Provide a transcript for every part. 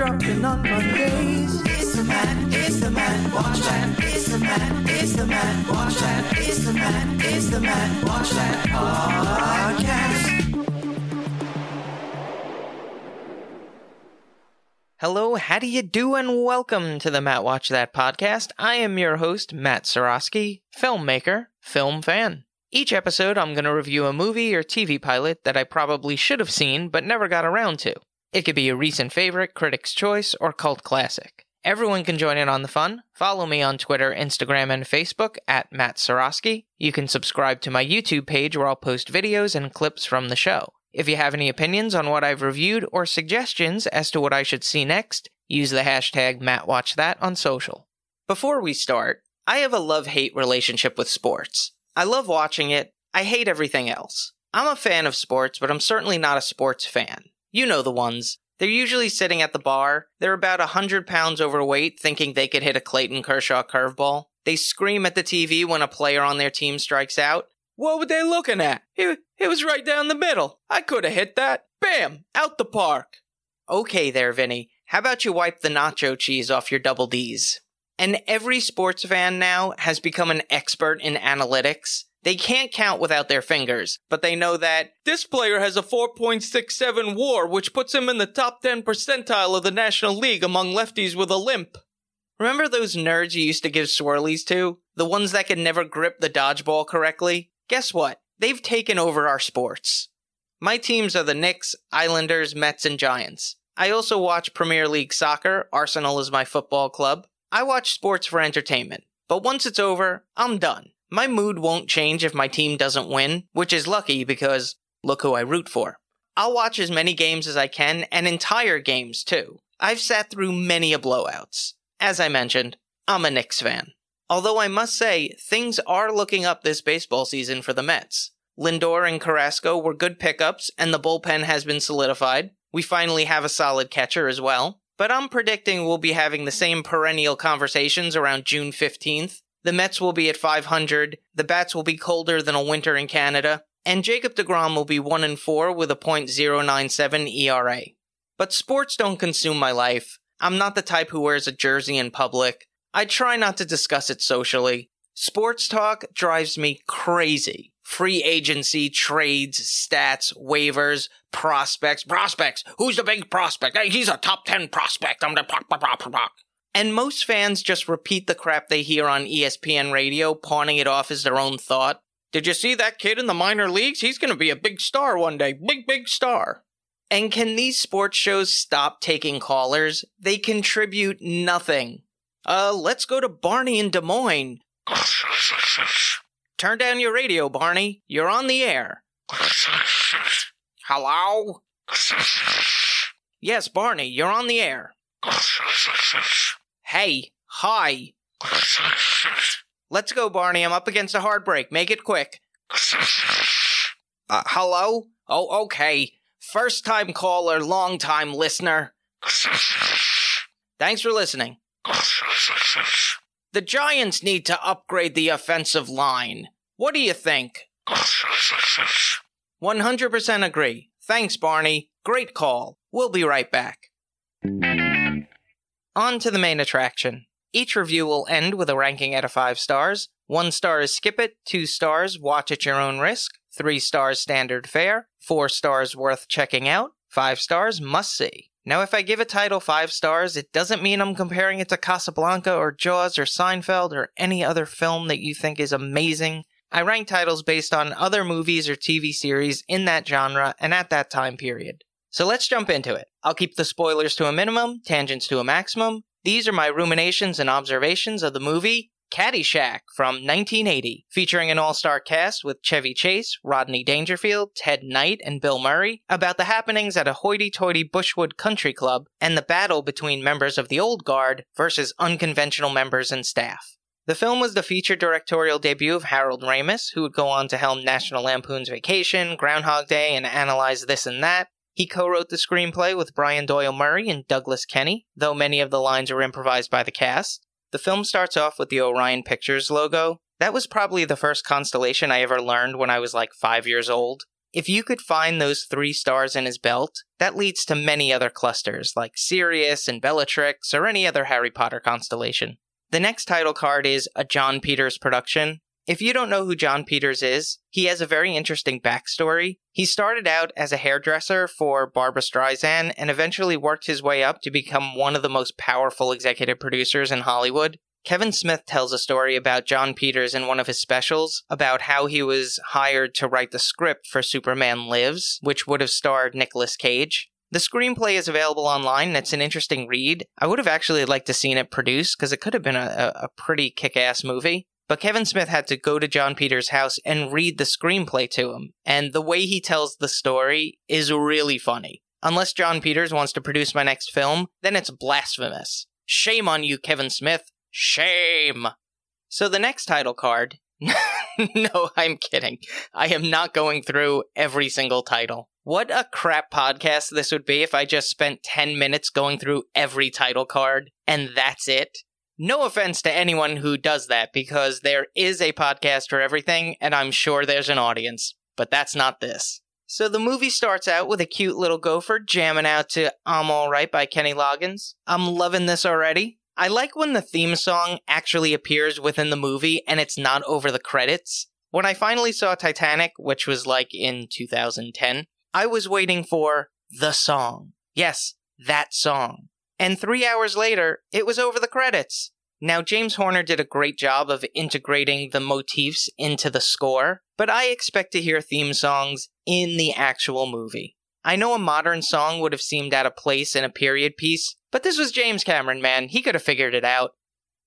dropping on Mondays. It's the man, it's the man, watch that. It's the man, it's the man, watch that. It's the man, it's the man, watch that podcast. Hello, how do you do, and welcome to the Matt Watch That podcast. I am your host, Matt Sorosky, filmmaker, film fan. Each episode, I'm going to review a movie or TV pilot that I probably should have seen but never got around to. It could be a recent favorite, critic's choice, or cult classic. Everyone can join in on the fun. Follow me on Twitter, Instagram, and Facebook at Matt Sorosky. You can subscribe to my YouTube page where I'll post videos and clips from the show. If you have any opinions on what I've reviewed or suggestions as to what I should see next, use the hashtag MattWatchThat on social. Before we start, I have a love hate relationship with sports. I love watching it, I hate everything else. I'm a fan of sports, but I'm certainly not a sports fan. You know the ones. They're usually sitting at the bar, they're about a 100 pounds overweight, thinking they could hit a Clayton Kershaw curveball. They scream at the TV when a player on their team strikes out, what were they looking at? It, it was right down the middle. I could have hit that. Bam! Out the park. Okay there, Vinny. How about you wipe the nacho cheese off your double D's? And every sports fan now has become an expert in analytics. They can't count without their fingers, but they know that this player has a 4.67 war, which puts him in the top 10 percentile of the National League among lefties with a limp. Remember those nerds you used to give swirlies to? The ones that could never grip the dodgeball correctly? Guess what? They've taken over our sports. My teams are the Knicks, Islanders, Mets, and Giants. I also watch Premier League soccer. Arsenal is my football club. I watch sports for entertainment. But once it's over, I'm done. My mood won't change if my team doesn't win, which is lucky because look who I root for. I'll watch as many games as I can, and entire games too. I've sat through many a blowouts. As I mentioned, I'm a Knicks fan. Although I must say, things are looking up this baseball season for the Mets. Lindor and Carrasco were good pickups, and the bullpen has been solidified. We finally have a solid catcher as well. But I'm predicting we'll be having the same perennial conversations around June 15th. The Mets will be at 500, the bats will be colder than a winter in Canada, and Jacob DeGrom will be 1 and 4 with a .097 ERA. But sports don't consume my life. I'm not the type who wears a jersey in public. I try not to discuss it socially. Sports talk drives me crazy. Free agency, trades, stats, waivers, prospects. Prospects! Who's the big prospect? Hey, he's a top 10 prospect. I'm the And most fans just repeat the crap they hear on ESPN radio, pawning it off as their own thought. Did you see that kid in the minor leagues? He's gonna be a big star one day. Big, big star. And can these sports shows stop taking callers? They contribute nothing. Uh, let's go to Barney in Des Moines. Turn down your radio, Barney. You're on the air. Hello? Yes, Barney, you're on the air. Hey, hi. Let's go, Barney. I'm up against a hard break. Make it quick. Uh, hello? Oh, okay. First time caller, long time listener. Thanks for listening. The Giants need to upgrade the offensive line. What do you think? 100% agree. Thanks, Barney. Great call. We'll be right back. On to the main attraction. Each review will end with a ranking out of 5 stars. 1 star is skip it, 2 stars watch at your own risk, 3 stars standard fare, 4 stars worth checking out, 5 stars must see. Now, if I give a title 5 stars, it doesn't mean I'm comparing it to Casablanca or Jaws or Seinfeld or any other film that you think is amazing. I rank titles based on other movies or TV series in that genre and at that time period. So let's jump into it. I'll keep the spoilers to a minimum, tangents to a maximum. These are my ruminations and observations of the movie Caddyshack from 1980, featuring an all star cast with Chevy Chase, Rodney Dangerfield, Ted Knight, and Bill Murray about the happenings at a hoity toity Bushwood country club and the battle between members of the old guard versus unconventional members and staff. The film was the feature directorial debut of Harold Ramis, who would go on to helm National Lampoon's Vacation, Groundhog Day, and Analyze This and That. He co wrote the screenplay with Brian Doyle Murray and Douglas Kenney, though many of the lines were improvised by the cast. The film starts off with the Orion Pictures logo. That was probably the first constellation I ever learned when I was like five years old. If you could find those three stars in his belt, that leads to many other clusters like Sirius and Bellatrix or any other Harry Potter constellation. The next title card is a Jon Peters production. If you don't know who Jon Peters is, he has a very interesting backstory. He started out as a hairdresser for Barbra Streisand and eventually worked his way up to become one of the most powerful executive producers in Hollywood. Kevin Smith tells a story about Jon Peters in one of his specials about how he was hired to write the script for Superman Lives, which would have starred Nicolas Cage. The screenplay is available online and it's an interesting read. I would have actually liked to seen it produced because it could have been a, a pretty kick-ass movie. But Kevin Smith had to go to Jon Peters' house and read the screenplay to him. And the way he tells the story is really funny. Unless Jon Peters wants to produce my next film, then it's blasphemous. Shame on you, Kevin Smith. Shame. So the next title card. no, I'm kidding. I am not going through every single title. What a crap podcast this would be if I just spent 10 minutes going through every title card and that's it. No offense to anyone who does that because there is a podcast for everything and I'm sure there's an audience, but that's not this. So the movie starts out with a cute little gopher jamming out to I'm Alright by Kenny Loggins. I'm loving this already. I like when the theme song actually appears within the movie and it's not over the credits. When I finally saw Titanic, which was like in 2010, I was waiting for the song. Yes, that song. And three hours later, it was over the credits. Now, James Horner did a great job of integrating the motifs into the score, but I expect to hear theme songs in the actual movie. I know a modern song would have seemed out of place in a period piece, but this was James Cameron, man. He could have figured it out.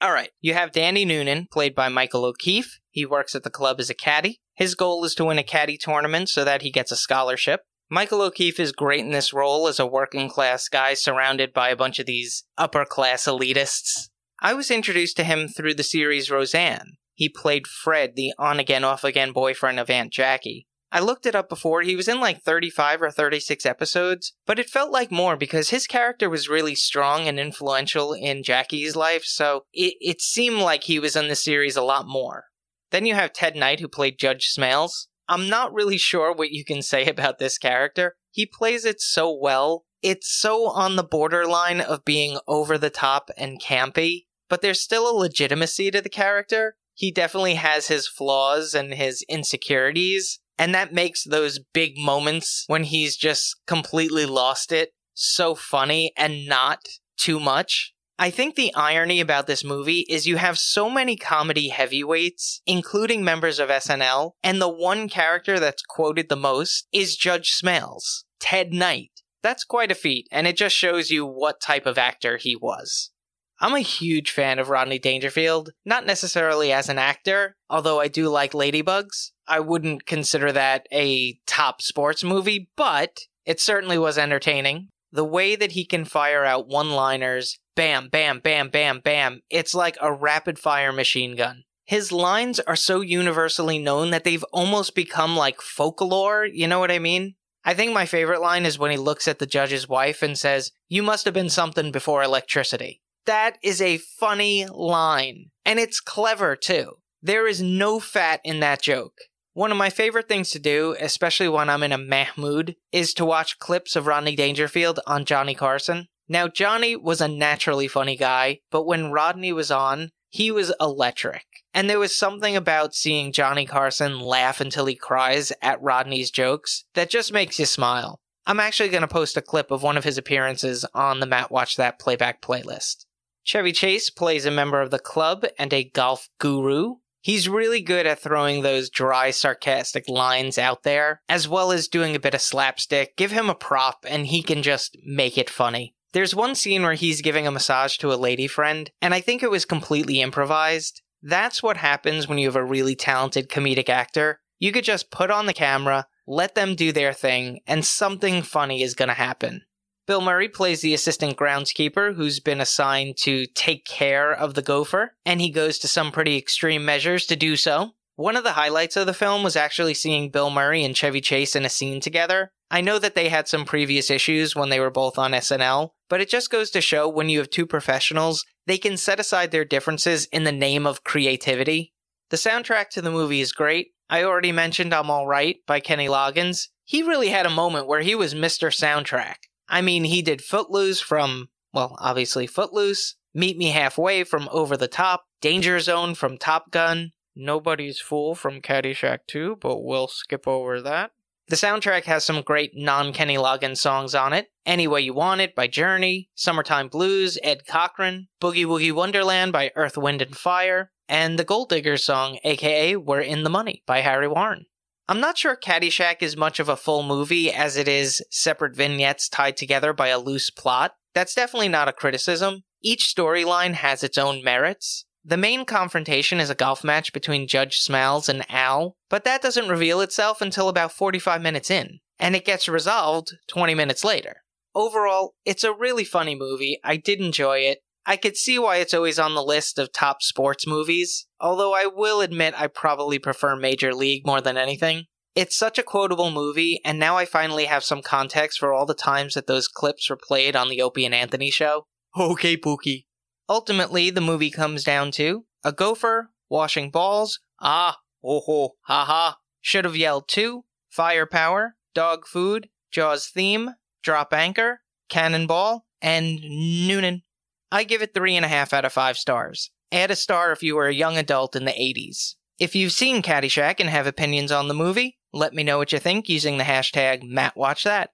All right, you have Danny Noonan, played by Michael O'Keefe. He works at the club as a caddy. His goal is to win a caddy tournament so that he gets a scholarship. Michael O'Keefe is great in this role as a working class guy surrounded by a bunch of these upper class elitists. I was introduced to him through the series Roseanne. He played Fred, the on again, off again boyfriend of Aunt Jackie. I looked it up before. He was in like 35 or 36 episodes, but it felt like more because his character was really strong and influential in Jackie's life, so it, it seemed like he was in the series a lot more. Then you have Ted Knight, who played Judge Smails. I'm not really sure what you can say about this character. He plays it so well. It's so on the borderline of being over the top and campy, but there's still a legitimacy to the character. He definitely has his flaws and his insecurities, and that makes those big moments when he's just completely lost it so funny and not too much. I think the irony about this movie is you have so many comedy heavyweights, including members of SNL, and the one character that's quoted the most is Judge Smails, Ted Knight. That's quite a feat, and it just shows you what type of actor he was. I'm a huge fan of Rodney Dangerfield, not necessarily as an actor, although I do like Ladybugs. I wouldn't consider that a top sports movie, but it certainly was entertaining. The way that he can fire out one liners, bam, bam, bam, bam, bam, it's like a rapid fire machine gun. His lines are so universally known that they've almost become like folklore, you know what I mean? I think my favorite line is when he looks at the judge's wife and says, You must have been something before electricity. That is a funny line. And it's clever too. There is no fat in that joke. One of my favorite things to do, especially when I'm in a meh mood, is to watch clips of Rodney Dangerfield on Johnny Carson. Now, Johnny was a naturally funny guy, but when Rodney was on, he was electric. And there was something about seeing Johnny Carson laugh until he cries at Rodney's jokes that just makes you smile. I'm actually going to post a clip of one of his appearances on the Matt Watch That playback playlist. Chevy Chase plays a member of the club and a golf guru. He's really good at throwing those dry, sarcastic lines out there, as well as doing a bit of slapstick. Give him a prop and he can just make it funny. There's one scene where he's giving a massage to a lady friend, and I think it was completely improvised. That's what happens when you have a really talented comedic actor. You could just put on the camera, let them do their thing, and something funny is gonna happen. Bill Murray plays the assistant groundskeeper who's been assigned to take care of the gopher, and he goes to some pretty extreme measures to do so. One of the highlights of the film was actually seeing Bill Murray and Chevy Chase in a scene together. I know that they had some previous issues when they were both on SNL, but it just goes to show when you have two professionals, they can set aside their differences in the name of creativity. The soundtrack to the movie is great. I already mentioned I'm Alright by Kenny Loggins. He really had a moment where he was Mr. Soundtrack. I mean, he did Footloose from, well, obviously Footloose, Meet Me Halfway from Over the Top, Danger Zone from Top Gun, Nobody's Fool from Caddyshack 2, but we'll skip over that. The soundtrack has some great non Kenny Loggins songs on it Any Way You Want It by Journey, Summertime Blues, Ed Cochran, Boogie Woogie Wonderland by Earth, Wind, and Fire, and the Gold Diggers song, aka We're in the Money by Harry Warren. I'm not sure Caddyshack is much of a full movie as it is separate vignettes tied together by a loose plot. That's definitely not a criticism. Each storyline has its own merits. The main confrontation is a golf match between Judge Smails and Al, but that doesn't reveal itself until about 45 minutes in, and it gets resolved 20 minutes later. Overall, it's a really funny movie. I did enjoy it. I could see why it's always on the list of top sports movies, although I will admit I probably prefer Major League more than anything. It's such a quotable movie, and now I finally have some context for all the times that those clips were played on the Opie and Anthony show. Okay, Pookie. Ultimately, the movie comes down to a gopher, washing balls, ah, oh ho, ha ha, should have yelled too, firepower, dog food, Jaws theme, drop anchor, cannonball, and Noonan. I give it three and a half out of five stars. Add a star if you were a young adult in the 80s. If you've seen Caddyshack and have opinions on the movie, let me know what you think using the hashtag MattWatchThat.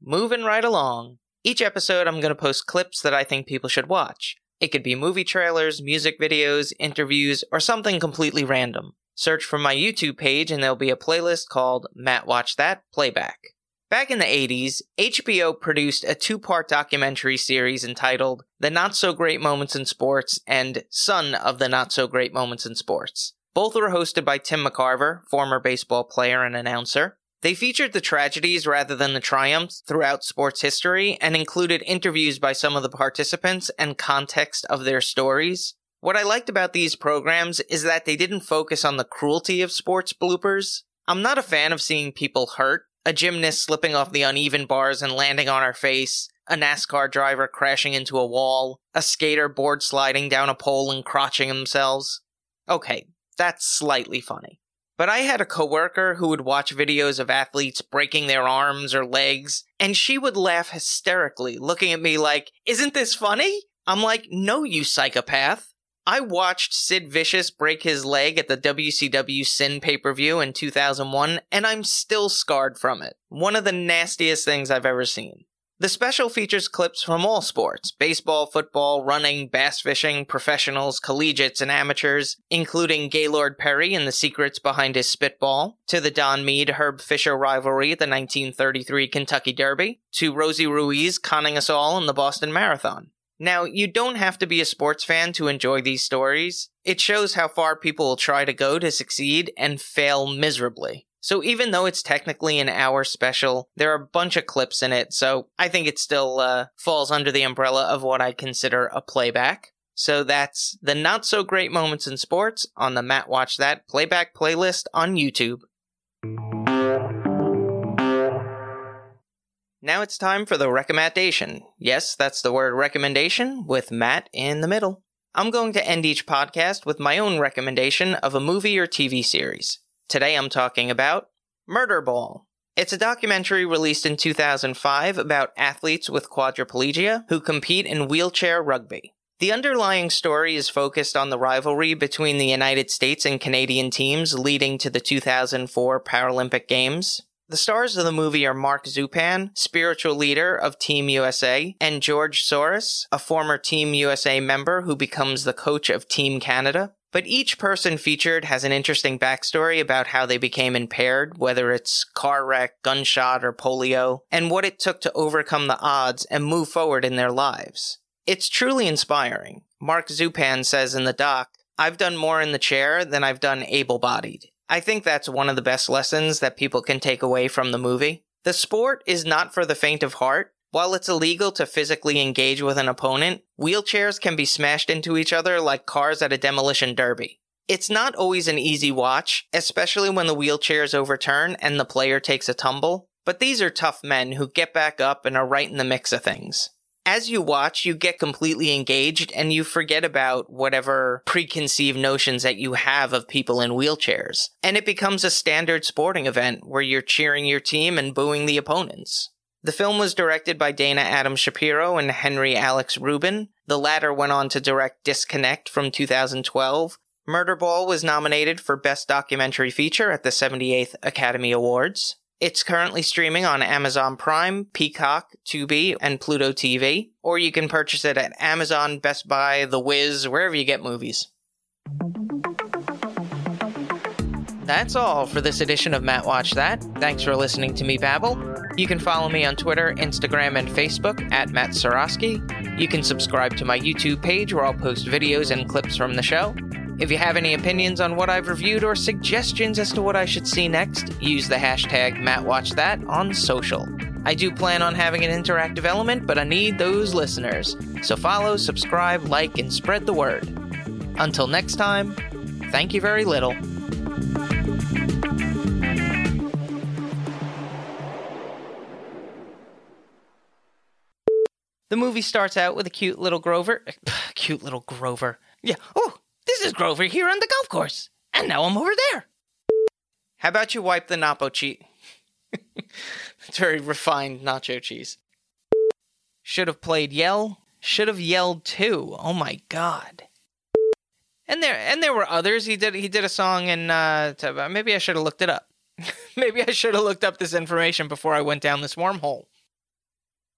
Moving right along. Each episode, I'm going to post clips that I think people should watch. It could be movie trailers, music videos, interviews, or something completely random. Search for my YouTube page and there'll be a playlist called Matt Watch That Playback. Back in the 80s, HBO produced a two part documentary series entitled The Not So Great Moments in Sports and Son of the Not So Great Moments in Sports. Both were hosted by Tim McCarver, former baseball player and announcer. They featured the tragedies rather than the triumphs throughout sports history and included interviews by some of the participants and context of their stories. What I liked about these programs is that they didn't focus on the cruelty of sports bloopers. I'm not a fan of seeing people hurt, a gymnast slipping off the uneven bars and landing on her face, a NASCAR driver crashing into a wall, a skater board sliding down a pole and crotching themselves. Okay, that's slightly funny. But I had a coworker who would watch videos of athletes breaking their arms or legs, and she would laugh hysterically, looking at me like, Isn't this funny? I'm like, No, you psychopath. I watched Sid Vicious break his leg at the WCW Sin pay per view in 2001, and I'm still scarred from it. One of the nastiest things I've ever seen. The special features clips from all sports baseball, football, running, bass fishing, professionals, collegiates, and amateurs, including Gaylord Perry and the secrets behind his spitball, to the Don Meade Herb Fisher rivalry at the 1933 Kentucky Derby, to Rosie Ruiz conning us all in the Boston Marathon. Now, you don't have to be a sports fan to enjoy these stories. It shows how far people will try to go to succeed and fail miserably. So even though it's technically an hour special, there are a bunch of clips in it, so I think it still uh, falls under the umbrella of what I consider a playback. So that's the not so great moments in sports on the Matt Watch That playback playlist on YouTube. Now it's time for the recommendation. Yes, that's the word recommendation with Matt in the middle. I'm going to end each podcast with my own recommendation of a movie or TV series. Today I'm talking about Murderball. It's a documentary released in 2005 about athletes with quadriplegia who compete in wheelchair rugby. The underlying story is focused on the rivalry between the United States and Canadian teams leading to the 2004 Paralympic Games. The stars of the movie are Mark Zupan, spiritual leader of Team USA, and Joe Soares, a former Team USA member who becomes the coach of Team Canada. But each person featured has an interesting backstory about how they became impaired, whether it's car wreck, gunshot, or polio, and what it took to overcome the odds and move forward in their lives. It's truly inspiring. Mark Zupan says in the doc, I've done more in the chair than I've done able bodied. I think that's one of the best lessons that people can take away from the movie. The sport is not for the faint of heart. While it's illegal to physically engage with an opponent, wheelchairs can be smashed into each other like cars at a demolition derby. It's not always an easy watch, especially when the wheelchairs overturn and the player takes a tumble, but these are tough men who get back up and are right in the mix of things. As you watch, you get completely engaged and you forget about whatever preconceived notions that you have of people in wheelchairs. And it becomes a standard sporting event where you're cheering your team and booing the opponents. The film was directed by Dana Adam Shapiro and Henry Alex Rubin. The latter went on to direct Disconnect from 2012. Murderball was nominated for Best Documentary Feature at the 78th Academy Awards. It's currently streaming on Amazon Prime, Peacock, Tubi, and Pluto TV, or you can purchase it at Amazon, Best Buy, The Wiz, wherever you get movies. That's all for this edition of Matt Watch That. Thanks for listening to me babble. You can follow me on Twitter, Instagram, and Facebook at Matt Sorosky. You can subscribe to my YouTube page where I'll post videos and clips from the show. If you have any opinions on what I've reviewed or suggestions as to what I should see next, use the hashtag MattWatchThat on social. I do plan on having an interactive element, but I need those listeners. So follow, subscribe, like, and spread the word. Until next time, thank you very little. The movie starts out with a cute little Grover. cute little Grover. Yeah. Oh, this is Grover here on the golf course. And now I'm over there. How about you wipe the Napo cheese? it's very refined nacho cheese. Should have played yell. Should have yelled too. Oh my god. And there and there were others. He did he did a song and uh, maybe I should have looked it up. maybe I should have looked up this information before I went down this wormhole.